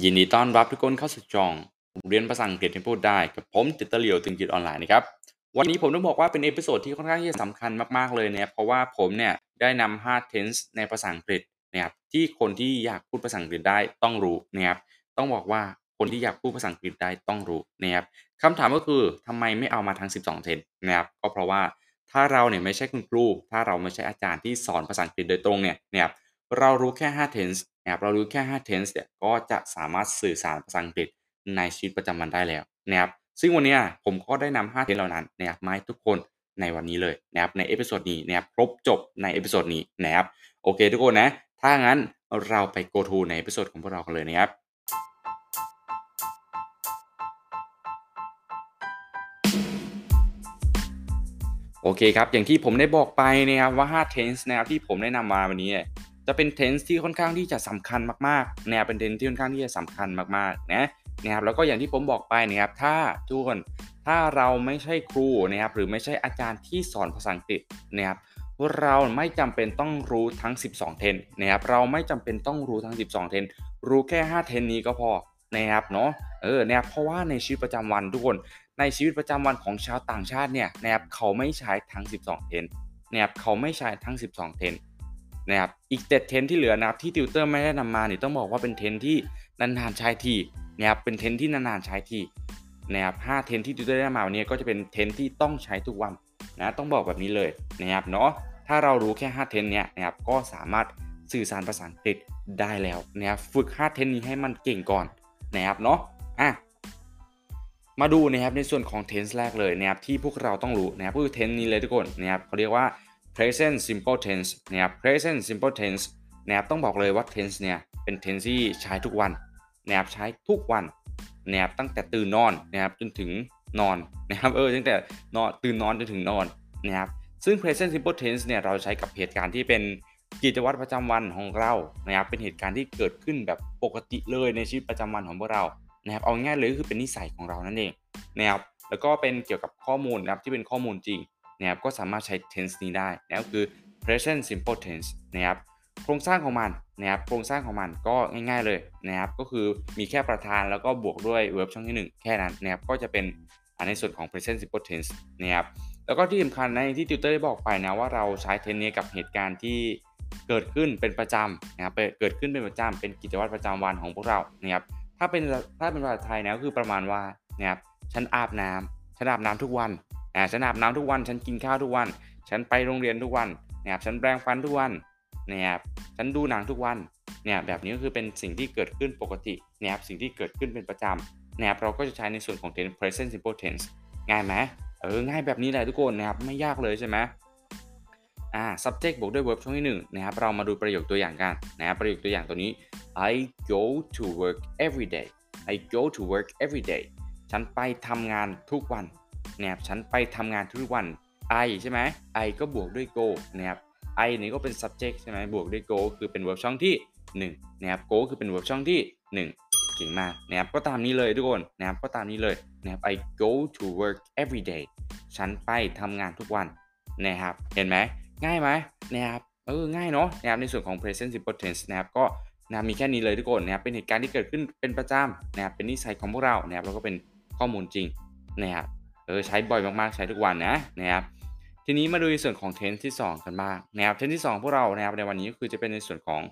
ยินดีต้อนรับทุกคนเข้าสู่ช่องเรียนภาษาอังกฤษให้พูดได้กับผมติวเตอร์ลีโอตึงจิตออนไลน์นะครับ วันนี้ผมต้องบอกว่าเป็น episode ที่ค่อนข้างที่จะสำคัญมากๆเลยเนะครับเพราะว่าผมเนี่ยได้นำ5 tense ในภาษาอังกฤษนะครับที่คนที่อยากพูดภาษาอังกฤษได้ต้องรู้นะครับต้องบอกว่าคนที่อยากพูดภาษาอังกฤษได้ต้องรู้นะครับคำถามก็คือทำไมไม่เอามาทั้ง 12 tense นะครับก็เพราะว่าถ้าเราเนี่ยไม่ใช่คุณครู ถ้าเราไม่ใช่อาจารย์ที่สอนภาษาอังกฤษโดยตรงเนี่ยนะครับ เรารู้แค่ 5 tense นะครับเรารู้แค่ 5 tense เนี่ยก็จะสามารถสื่อสารภาษาอังกฤษในชีวิตประจำวันได้แล้วนะครับซึ่งวันนี้ผมก็ได้นำ5 tense เหล่านั้นนะครับมาให้ทุกคนในวันนี้เลยนะครับใน episode นี้นะครับครบจบใน episode นี้นะครับโอเคทุกคนนะ ถ้างั้นเราไป go to ใน episode ของพวกเรากันเลยนะครับโอเคครับ อย่างที่ผมได้บอกไปนะครับว่า 5 tense นะครับที่ผมได้นำมาวันนี้ จะเป็น tense ที่ค่อนข้างที่จะสำคัญมากๆนะครับเป็น tense ที่ค่อนข้างที่จะสำคัญมากๆนะนะครับแล้วก็อย่างที่ผมบอกไปนะครับถ้าทุกคนถ้าเราไม่ใช่ครูนะครับหรือไม่ใช่อาจารย์ที่สอนภาษาอังกฤษนะครับเราไม่จำเป็นต้องรู้ทั้ง 12 เทนนะครับเราไม่จำเป็นต้องรู้ทั้ง 12 เทนรู้แค่ 5 เทนนี้ก็พอนะครับเนาะเออเนี่ยเพราะว่าในชีวิตประจำวันทุกคนในชีวิตประจำวันของชาวต่างชาติเนี่ยนะครับเขาไม่ใช้ทั้ง 12 เทนนะครับเขาไม่ใช้ทั้ง 12 เทน นะครับอีก 7 เทนที่เหลือนะครับที่ติวเตอร์ไม่ได้นำมาเนี่ยต้องบอกว่าเป็นเทนที่นานๆใช้ทีนะครับเป็นเทนที่นานๆใช้ทีนะครับ5เทนที่ติวเตอร์ได้มาวันนี้ก็จะเป็นเทนที่ต้องใช้ทุกวันนะต้องบอกแบบนี้เลยนะครับเนาะถ้าเรารู้แค่ 5 เทนเนี่ยนะครับก็สามารถสื่อสารภาษาอังกฤษได้แล้วนะครับฝึก 5 เทนนี้ให้มันเก่งก่อนนะครับเนาะอะมาดูนะครับในส่วนของ tense แรกเลยนะครับที่พวกเราต้องรู้นะครับก็คือ tense นี้เลยทุกคนนะครับเขาเรียกว่า present simple tense นะครับ present simple tense นะครับต้องบอกเลยว่า tense เนี่ยเป็น tense ที่ใช้ทุกวันนะครับใช้ทุกวันนะครับตั้งแต่ตื่นนอนนะครับจนถึงนอนนะครับเออตั้งแต่นอนตื่นนอนจนถึงนอนนะครับซึ่ง present simple tense เนี่ยเราใช้กับเหตุการณ์ที่เป็นกิจวัตรประจำวันของเรานะครับเป็นเหตุการณ์ที่เกิดขึ้นแบบปกติเลยในชีวิตประจำวันของพวกเรานะครับเอาง่ายเลยก็คือเป็นนิสัยของเรานั่นเองนะครับแล้วก็เป็นเกี่ยวกับข้อมูลนะครับที่เป็นข้อมูลจริง นะครับก็สามารถใช้ tense นี้ได้นะก็คือ present simple tense นะครับโครงสร้างของมันนะครับโครงสร้างของมันก็ง่าย ๆเลยนะครับก็คือมีแค่ประธานแล้วก็บวกด้วย verb ช่องที่ 1 แค่นั้นนะครับก็จะเป็นในส่วนของ present simple tense นะครับแล้วก็ที่สำคัญในที่ติวเตอร์ได้บอกไปนะว่าเราใช้เทนนี้กับเหตุการณ์ที่เกิดขึ้นเป็นประจำนะครับเกิดขึ้นเป็นประจำเป็นกิจวัตรประจำวันของพวกเรานะครับถ้าเป็นถ้าเป็นภาษาไทยนะก็คือประมาณว่านะครับฉันอาบน้ำฉันอาบน้ำทุกวัน อ่าฉันอาบน้ำทุกวัน ฉันกินข้าวทุกวัน ฉันไปโรงเรียนทุกวันนะครับฉันแปรงฟันทุกวันนะครับฉันดูหนังทุกวันเนี่ยแบบนี้ก็คือเป็นสิ่งที่เกิดขึ้นปกตินะครับสิ่งที่เกิดขึ้นเป็นประจำนะครับเราก็จะใช้ในส่วนของ tense present simple tense ง่ายไหมเออง่ายแบบนี้แหละทุกคนนะครับไม่ยากเลยใช่ไหมอ่า subject บวกด้วย verb ช่องที่1นะครับเรามาดูประโยคตัวอย่างกันนะครับประโยคตัวอย่างตัวนี้ I go to work every day I go to work every day ฉันไปทำงานทุกวัน นะครับฉันไปทำงานทุกวัน I ใช่ไหม I ก็บวกด้วย go นะครับ I นี่ก็เป็น subject ใช่ไหมบวกด้วย go คือเป็น verb ช่องที่1นะครับ go คือเป็น verb ช่องที่ 1เก่งมากนะครับก็ตามนี้เลยทุกคนนะครับก็ตามนี้เลยนะครับ I go to work every day ฉันไปทำงานทุกวันนะครับเห็นไหมง่ายไหมนะครับเออง่ายเนาะนะครับในส่วนของ present simple tense นะครับก็นะมีแค่นี้เลยทุกคนนะครับเป็นเหตุการณ์ที่เกิดขึ้นเป็นประจำนะครับเป็นนิสัยของพวกเรานะครับแล้วก็เป็นข้อมูลจริงนะครับ ออใช้บ่อยมากๆใช้ทุกวันนะนะครับทีนี้มาดูในส่วนของ tense ที่ 2 กันบ้างนะครับ tense ที่ 2 พวกเรานะครับในวันนี้ก็คือจะเป็นในส่วนของ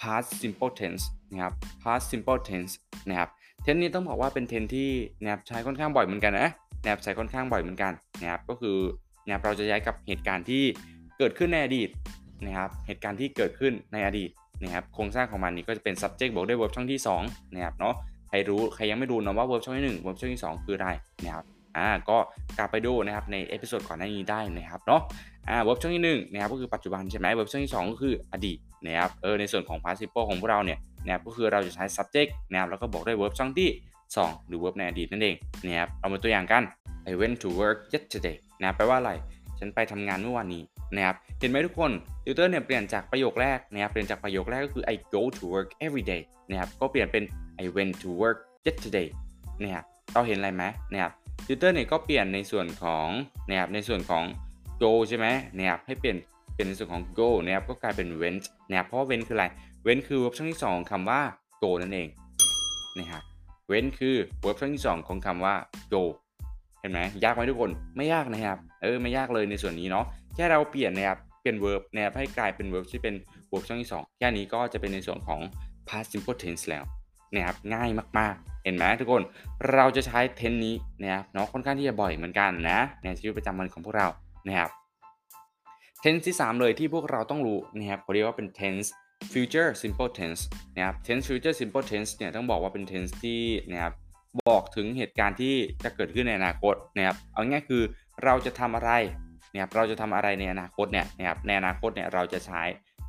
past simple tense นะครับ past simple tense นะครับ tense นี้ต้องบอกว่าเป็น tense ที่นะครับใช้ค่อนข้างบ่อยเหมือนกันนะนะครับใช้ค่อนข้างบ่อยเหมือนกันนะครับก็คือนะครับเราจะใช้กับเหตุการณ์ที่เกิดขึ้นในอดีตนะครับเหตุการณ์ที่เกิดขึ้นในอดีตนะครับโครงสร้างของมันนี้ก็จะเป็น subject บวกด้วย verb ช่องที่2นะครับเนาะใครรู้ใครยังไม่รู้นะว่า verb ช่องที่1 verb ช่องที่ 2 คืออะไรนะครับ อ่าก็กลับไปดูนะครับใน episode ก่อนหน้านี้ได้นะครับเนาะอ่า verb ช่องที่1นะครับก็คือปัจจุบันใช่ไหม verb ช่องที่ 2 ก็คืออดีตนะครับเออในส่วนของ participle ของพวกเราเนี่ยนะครับก็คือเราจะใช้ subject นะครับแล้วก็บอกด้วย verb ช่องที่ 2 หรือ verb ในอดีตนั่นเองนะครับเอามาตัวอย่างกัน I went to work yesterday นะแปลว่าอะไร ฉันไปทำงานเมื่อวานนี้นะครับเห็นไหมทุกคนติวเตอร์เนี่ยเปลี่ยนจากประโยคแรกนะครับเปลี่ยนจากประโยคแรกก็คือ I go to work every day นะครับก็เปลี่ยนเป็น I went to work yesterday นะครับเราเห็นอะไรไหมนะครับ ติวเตอร์เนี่ยก็เปลี่ยนในส่วนของนะครับในส่วนของ go ใช่ไหมนะครับให้เปลี่ยนเป็นในส่วนของ go นะครับก็กลายเป็น went นะครับเพราะว่า went คืออะไร went คือ verb ช่องที่ 2คำว่า go นั่นเองนะครับเว้นคือ verb ช่องที่ 2 ของคำว่า go เห็นไหมยากไหมทุกคนไม่ยากนะครับเออไม่ยากเลยในส่วนนี้เนาะแค่เราเปลี่ยนนะครับเปลี่ยน verb นะครับให้กลายเป็น verb ที่เป็น verb ช่องที่ 2 แค่นี้ก็จะเป็นในส่วนของ past simple tense แล้ว นะครับง่ายมากๆ เห็นไหมทุกคนเราจะใช้ tense นี้นะครับเนาะค่อนข้างที่จะบ่อยเหมือนกันนะในชีวิตประจำวันของพวกเรานะครับ tense ที่ 3 เลยที่พวกเราต้องรู้นะครับเขาเรียกว่าเป็น tense future simple tense นะครับ tense future simple tense เนี่ยต้องบอกว่าเป็น tense ที่นะครับบอกถึงเหตุการณ์ที่จะเกิดขึ้นในอนาคตนะครับเอาง่ายคือเราจะทำอะไรนะครับเราจะทำอะไรในอนาคตเนี่ยนะครับในอนาคตเนี่ยเราจะใช้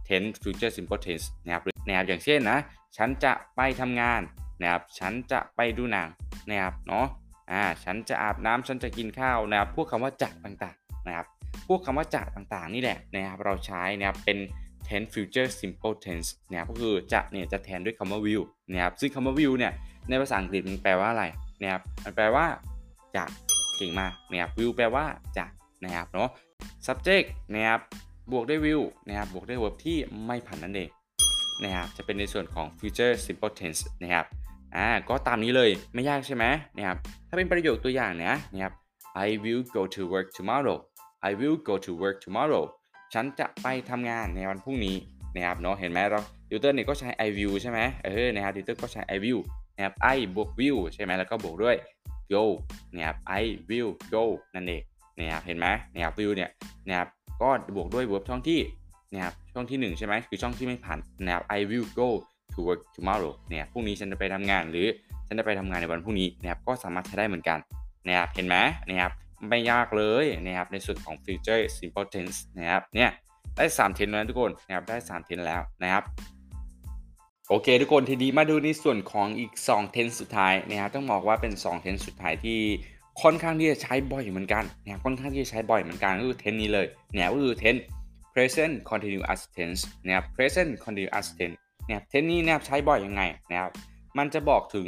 tense future simple tense นะครับนะครับอย่างเช่นนะฉันจะไปทำงานนะครับฉันจะไปดูหนังนะครับเนาะอ่าฉันจะอาบน้ำฉันจะกินข้าวนะครับพวกคำว่าจะต่างๆนะครับพวกคำว่าจะต่างๆนี่แหละนะครับเราใช้นะครับเป็น tense future simple tense นะครับก็คือจะเนี่ยจะแทนด้วยคำว่า will นะครับซึ่งคำว่า will เนี่ยในภาษาอังกฤษมันแปลว่าอะไรนะครับมันแปลว่าจะเก่งมากนะครับ will แปลว่าจะนะครับเนาะ subject นะครับบวกด้วย will นะครับบวกด้วย verb ที่ไม่ผันนั่นเอง นะครับจะเป็นในส่วนของ future simple tense นะครับอ่าก็ตามนี้เลยไม่ยากใช่ไหมนะครับถ้าเป็นประโยคตัวอย่างเนี้ยนะครับ I will go to work tomorrow I will go to work tomorrow ฉันจะไปทำงานในวันพรุ่งนี้นะครับเนาะเห็นไหมเราดิวเตอร์เนี่ยก็ใช้ I will ใช่ไหมเออนะครับดิวเตอร์ก็ใช้ I will นะครับ I บวก will ใช่ไหมแล้วก็บวกด้วย go นะครับ I will go นั่นเองนะครับเห็นไหมนะครับ will เนี่ยนะครับก็บวกด้วย verb ช่องที่ นะครับช่องที่ 1 ใช่ไหมคือช่องที่ไม่ผ่านนะครับ I will go to work tomorrow เนี่ยพรุ่งนี้ฉันจะไปทำงานหรือฉันจะไปทำงานในวันพรุ่งนี้นะครับก็สามารถใช้ได้เหมือนกันนะครับเห็นไหมนะครับไม่ยากเลยนะครับในส่วนของ future simple tense นะครับเนี่ยได้3 tense แล้วทุกคนนะครับได้3 tense แล้วนะครับโอเค ทุกคนทีนี้มาดูในส่วนของอีก2 tense สุดท้ายนะครับต้องบอกว่าเป็น2 tense สุดท้ายที่ค่อนข้างที่จะใช้บ่อยเหมือนกันนะครับค่อนข้างที่จะใช้บ่อยเหมือนกันก็คือ tense นี้เลยเนี่ยก็คือ tense present continuous tense นะครับ present continuous tense เนี่ย tense นี้นะครับใช้บ่อยยังไงนะครับ มันจะบอกถึง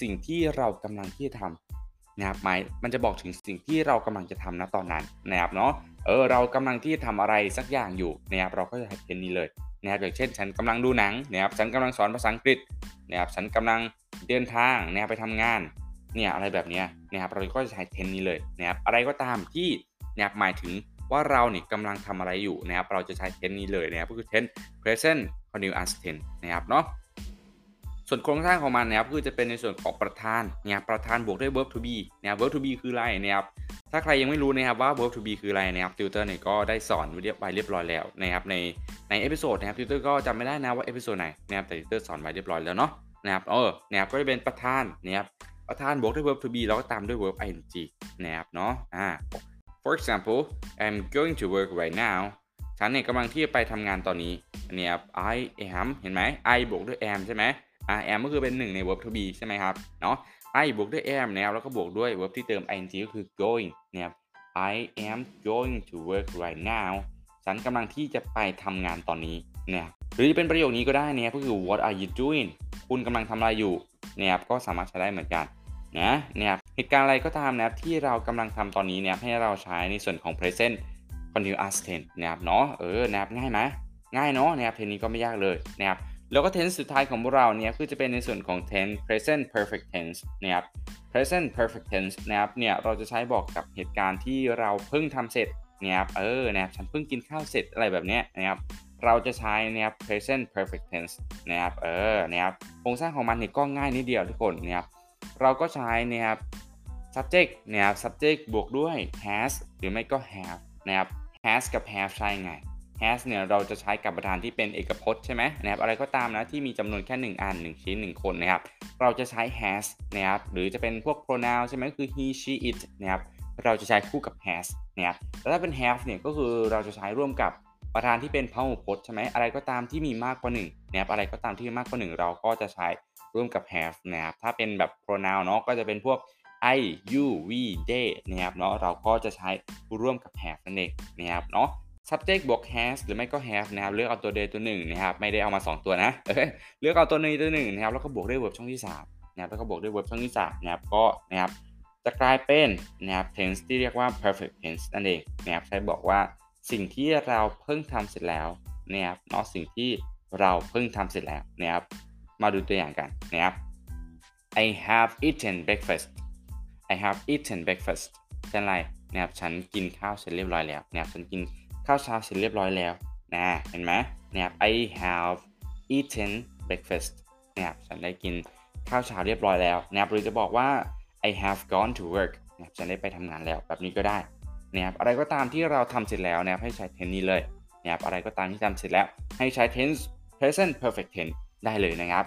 สิ่งที่เรากำลังที่จะทำนะครับหมายมันจะบอกถึงสิ่งที่เรากำลังจะทำณตอนนั้นนะครับเนาะเออเรากำลังที่จะทำอะไรสักอย่างอยู่นะครับเราก็จะใช้ tense นี้เลยนะครับอย่างเช่น ฉันกำลังดูหนังนะครับฉันกำลังสอนภาษาอังกฤษนะครับฉันกำลังเดินทางนะครับไปทำงานเนี่ยอะไรแบบนี้นะครับเราก็จะใช้เทนนี้เลยนะครับอะไรก็ตามที่นะครับหมายถึง ว่าเราเนี่ยกำลังทำอะไรอยู่นะครับ เราจะใช้เทนนี้เลยนะครับก็คือเทน present continuous tense นะครับเนาะส่วนโครงสร้างของมันนะครับคือจะเป็นในส่วนของประธานนะครับประธานบวกด้วย verb to be นะครับ verb to be คืออะไรนะครับถ้าใครยังไม่รู้นะครับว่า verb to be คืออะไรนะครับติวเตอร์เนี่ยก็ได้สอนไว้เรียบไปเรียบร้อยแล้วนะครับในใน episode นะครับติวเตอร์ก็จำไม่ได้นะว่า episode ไหนนะครับแต่ติวเตอร์สอนไว้เรียบร้อยแล้วเนาะนะครับเออนะครับก็จะเป็นประธานนะครับประธานบวกด้วย verb to be แล้วก็ตามด้วย verb ing นะครับเนาะอ่า for example I'm going to work right now ฉันเนี่ยกำลังที่จะไปทำงานตอนนี้เนี่ย I am เห็นไหม I บวกด้วย am ใช่ไหมอ่า am ก็คือเป็นหนึ่งใน verb to be ใช่ไหมครับ เนาะ I บวกด้วย am นะครับแล้วก็บวกด้วย verb ที่เติม ing ก็คือ going นะครับ I am going to work right now ฉันกำลังที่จะไปทำงานตอนนี้เนี่ยหรือเป็นประโยคนี้ก็ได้เนี่ยก็คือ what are you doing คุณกำลังทำอะไรอยู่เนี่ยก็สามารถใช้ได้เหมือนกัน นะเนี่ยเหตุการณ์อะไรก็ตามนะครับที่เรากำลังทำตอนนี้เนี่ยให้เราใช้ในส่วนของ present continuous tense นะครับเนาะเออนะครับง่ายไหมง่ายเนาะนะครับเทนนี้ก็ไม่ยากเลยนะครับแล้วก็ tense สุดท้ายของพวกเราเนี่ยคือจะเป็นในส่วนของ tense present perfect tense นะครับ present perfect tense นะครับเนี่ยเราจะใช้บอกกับเหตุการณ์ที่เราเพิ่งทำเสร็จนะครับเออนะครับฉันเพิ่งกินข้าวเสร็จอะไรแบบเนี้ยนะครับเราจะใช้นะครับ present perfect tense นะครับเออนะครับโครงสร้างของมันเนี่ยก็ง่ายนิดเดียวทุกคนนะครับ เราก็ใช้นะครับ subject นะครับ subject บวกด้วย has หรือไม่ก็ have นะครับ has กับ have ใช่ไง has เนี่ยเราจะใช้กับประธานที่เป็นเอกพจน์ใช่ไหมนะครับอะไรก็ตามนะที่มีจำนวนแค่ 1 อัน 1 ชิ้น 1 คนนะครับ เราจะใช้ has นะครับหรือจะเป็นพวก pronoun ใช่ไหมคือ he she it นะครับเราจะใช้คู่กับ has นะครับแต่ถ้าเป็น have เนี่ยก็คือเราจะใช้ร่วมกับประธานที่เป็นพหูพจน์ใช่ไหมอะไรก็ตามที่มีมากกว่า1นะครับอะไรก็ตามที่มีมากกว่า 1 เราก็จะใช้ ร่วมกับ have นะครับ ถ้าเป็นแบบ pronoun เนาะก็จะเป็นพวก I you we they นะครับเนาะเราก็จะใช้ร่วมกับ have นั่นเองนะครับเนาะ subject บวก has หรือไม่ก็ have นะครับ เลือกเอาตัว day ตัวหนึ่งนะครับ ไม่ได้เอามา 2 ตัวนะ เลือกเอาตัวหนึ่งตัวหนึ่งนะครับ แล้วก็บวกด้วย verb ช่องที่3นะครับ แล้วก็บวกด้วย verb ช่องที่3นะครับ ก็นะครับจะกลายเป็นนะครับ tense ที่เรียกว่า perfect tense นั่นเองนะครับ ใช้บอกว่าสิ่งที่เราเพิ่งทำเสร็จแล้วนะครับเนาะสิ่งที่เราเพิ่งทำเสร็จแล้วนะครับ มาดูตัวอย่างกันนะครับ I have eaten breakfast I have eaten breakfast เช่นไรนะครับฉันกินข้าวเสร็จเรียบร้อยแล้วนะครับฉันกินข้าวเช้าเสร็จเรียบร้อยแล้วนะเห็นไหมนะครับ I have eaten breakfast นะครับฉันได้กินข้าวเช้าเรียบร้อยแล้วนะครับหรือจะบอกว่า I have gone to work นะครับฉันได้ไปทำงานแล้วแบบนี้ก็ได้นะครับอะไรก็ตามที่เราทำเสร็จแล้วนะครับให้ใช้ tense นี้เลยนะครับอะไรก็ตามที่ทำเสร็จแล้วให้ใช้ tense present perfect tense ได้เลยนะครับ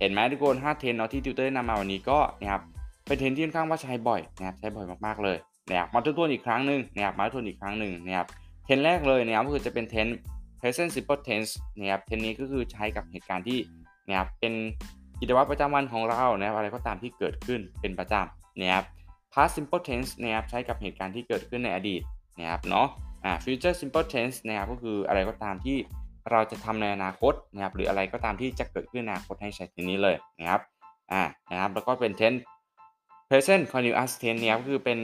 เห็นไหมทุกคน5 tense เนาะที่ติวเตอร์นำมาวันนี้ก็นะครับเป็น tense ที่ค่อนข้างว่าใช้บ่อยนะครับใช้บ่อยมากๆเลยนะครับมาทบทวนอีกครั้งหนึ่งนะครับมาทบทวนอีกครั้งหนึ่งนะครับ tense แรกเลยนะครับก็คือจะเป็น tense present simple tense นะครับ tense นี้ก็คือใช้กับเหตุการณ์ที่นะครับเป็นกิจวัตรประจำวันของเรานะครับอะไรก็ตามที่เกิดขึ้นเป็นประจำนะครับ past simple tense นะครับใช้กับเหตุการณ์ที่เกิดขึ้นในอดีตนะครับเนาะอ่า future simple tense นะครับก็คืออะไรก็ตามที่ เราจะทำในอนาคตนะครับหรืออะไรก็ตามที่จะเกิดขึ้นในอนาคตให้ใช้ทีนี้เลยนะครับอ่านะครับแล้วก็เป็น tense present continuous tense เนี่ยก็คือเป็น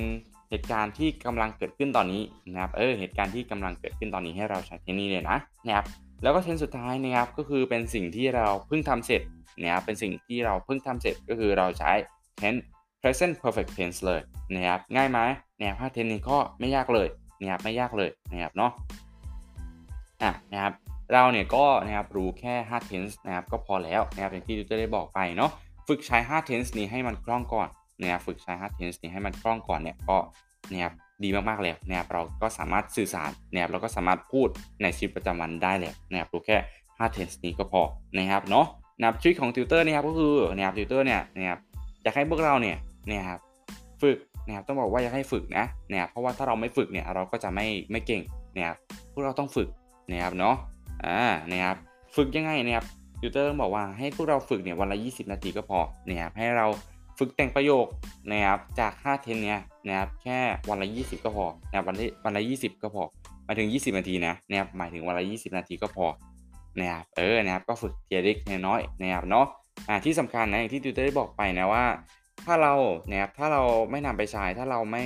เหตุการณ์ที่กำลังเกิดขึ้นตอนนี้นะครับเออเหตุการณ์ที่กำลังเกิดขึ้นตอนนี้ให้เราใช้ทีนี่เลยนะนะครับแล้วก็ tense สุดท้ายนะครับก็คือเป็นสิ่งที่เราเพิ่งทำเสร็จนะครับเป็นสิ่งที่เราเพิ่งทำเสร็จก็คือเราใช้ tense present perfect tense เลยนะครับง่ายไหมนะครับถ้า tense นี้ก็ไม่ยากเลยนะครับไม่ยากเลยนะครับเนาะอะนะครับ เราเนี่ยก็นะครับรู้แค่5 tense นะครับก็พอแล้วนะครับอย่างที่ดูจะได้บอกไปเนาะฝึกใช้5 tense นี้ให้มันคล่องก่อนนะครับฝึกใช้5 tense นี้ให้มันคล่องก่อนเนี่ยก็นะครับดีมากๆเลยนะครับเราก็สามารถสื่อสารนะครับเราก็สามารถพูดในชีวิตประจำวันได้เลยนะครับรู้แค่5 tense นี้ก็พอนะครับเนาะนะครับทริคของติวเตอร์นะครับก็คือนะครับติวเตอร์เนี่ยนะครับอยากให้พวกเราเนี่ยนะครับฝึกนะครับต้องบอกว่าอยากให้ฝึกนะนะครับเพราะว่าถ้าเราไม่ฝึกเนี่ยเราก็จะไม่ไม่เก่งนะครับพวกเราต้องฝึกนะครับเนาะ อ่านะครับฝึกยังไงนะครับติวเตอร์ต้องบอกว่าให้พวกเราฝึกเนี่ยวันละ 20 นาทีก็พอนะครับให้เราฝึกแต่งประโยคนะครับจาก 5 เทนเนี้ยนะครับแค่วันละ 20 ก็พอนะวันละวันละ 20 ก็พอหมายถึง 20 นาทีนะนะครับหมายถึงวันละ 20 นาทีก็พอนะครับเออนะครับก็ฝึกทีละเล็กน้อยนะครับเนาะอ่าที่สำคัญนะอย่างที่ติวเตอร์ได้บอกไปนะว่า ถ้าเรานะครับถ้าเราไม่นำไปใช้ถ้าเราไม่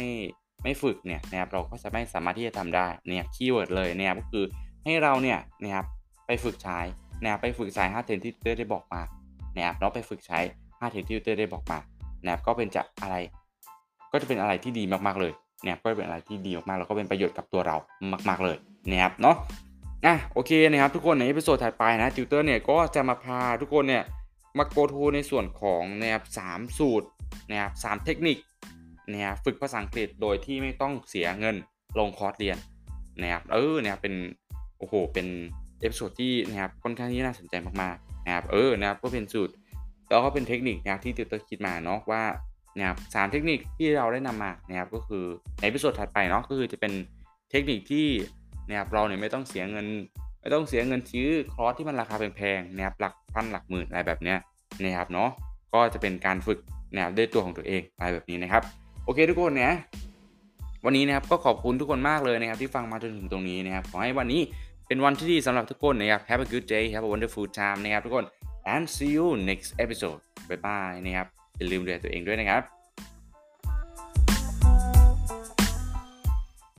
ไม่ฝึกเนี่ยนะครับเราก็จะไม่สามารถที่จะทำได้เนี่ย keyword เลยนะครับก็คือ ให้เราเนี่ยนะครับไปฝึกใช้นะครับไปฝึกใช้5 tense ที่ติวเตอร์ได้บอกมานะครับเราไปฝึกใช้5 tense ที่ติวเตอร์ได้บอกมานะครับก็เป็นจะอะไร ก็จะเป็นอะไรที่ดีมากๆเลยนะครับก็เป็นอะไรที่ดีมากๆแล้วก็เป็นประโยชน์กับตัวเรามาก ๆเลยนะครับเนาะอะโอเคนะครับทุกคนใน episode ถัดไปนะติวเตอร์เนี่ยก็จะมาพาทุกคนเนี่ยมา go to ในส่วนของนะครับสามสูตรนะครับสามเทคนิคนะครับฝึกภาษาอังกฤษโดยที่ไม่ต้องเสียเงินลงคอร์สเรียนนะครับเออเนี่ยเป็น อ้โห เป็น episode ที่นะครับค่อนข้างที่น่าสนใจมากๆนะครับเออนะครับก็เป็นสูตรแล้วก็เป็นเทคนิคนะครับที่ติวเตอร์คิดมาเนาะว่านะครับสามเทคนิคที่เราได้นำมานะครับก็คือใน episode ถัดไปเนาะก็คือจะเป็นเทคนิคที่นะครับเราเนี่ยไม่ต้องเสียเงิน ไม่ต้องเสียเงินซื้อคอร์สที่มันราคาแพงๆนะครับหลักพันหลักหมื่นอะไรแบบเนี้ยนะครับเนาะก็จะเป็นการฝึกนะครับด้วยตัวของตัวเองอะไรแบบนี้นะครับ โอเคทุกคนนะวันนี้นะครับก็ขอบคุณทุกคนมากเลยนะครับที่ฟังมาจนถึงตรงนี้นะครับขอให้วันนี้ เป็นวันที่ดีสำหรับทุกคนนะครับ Have a good day Have a wonderful time นะครับทุกคน and see you next episode บ๊ายบายนะครับอย่าลืมดูแลตัวเองด้วยนะครับ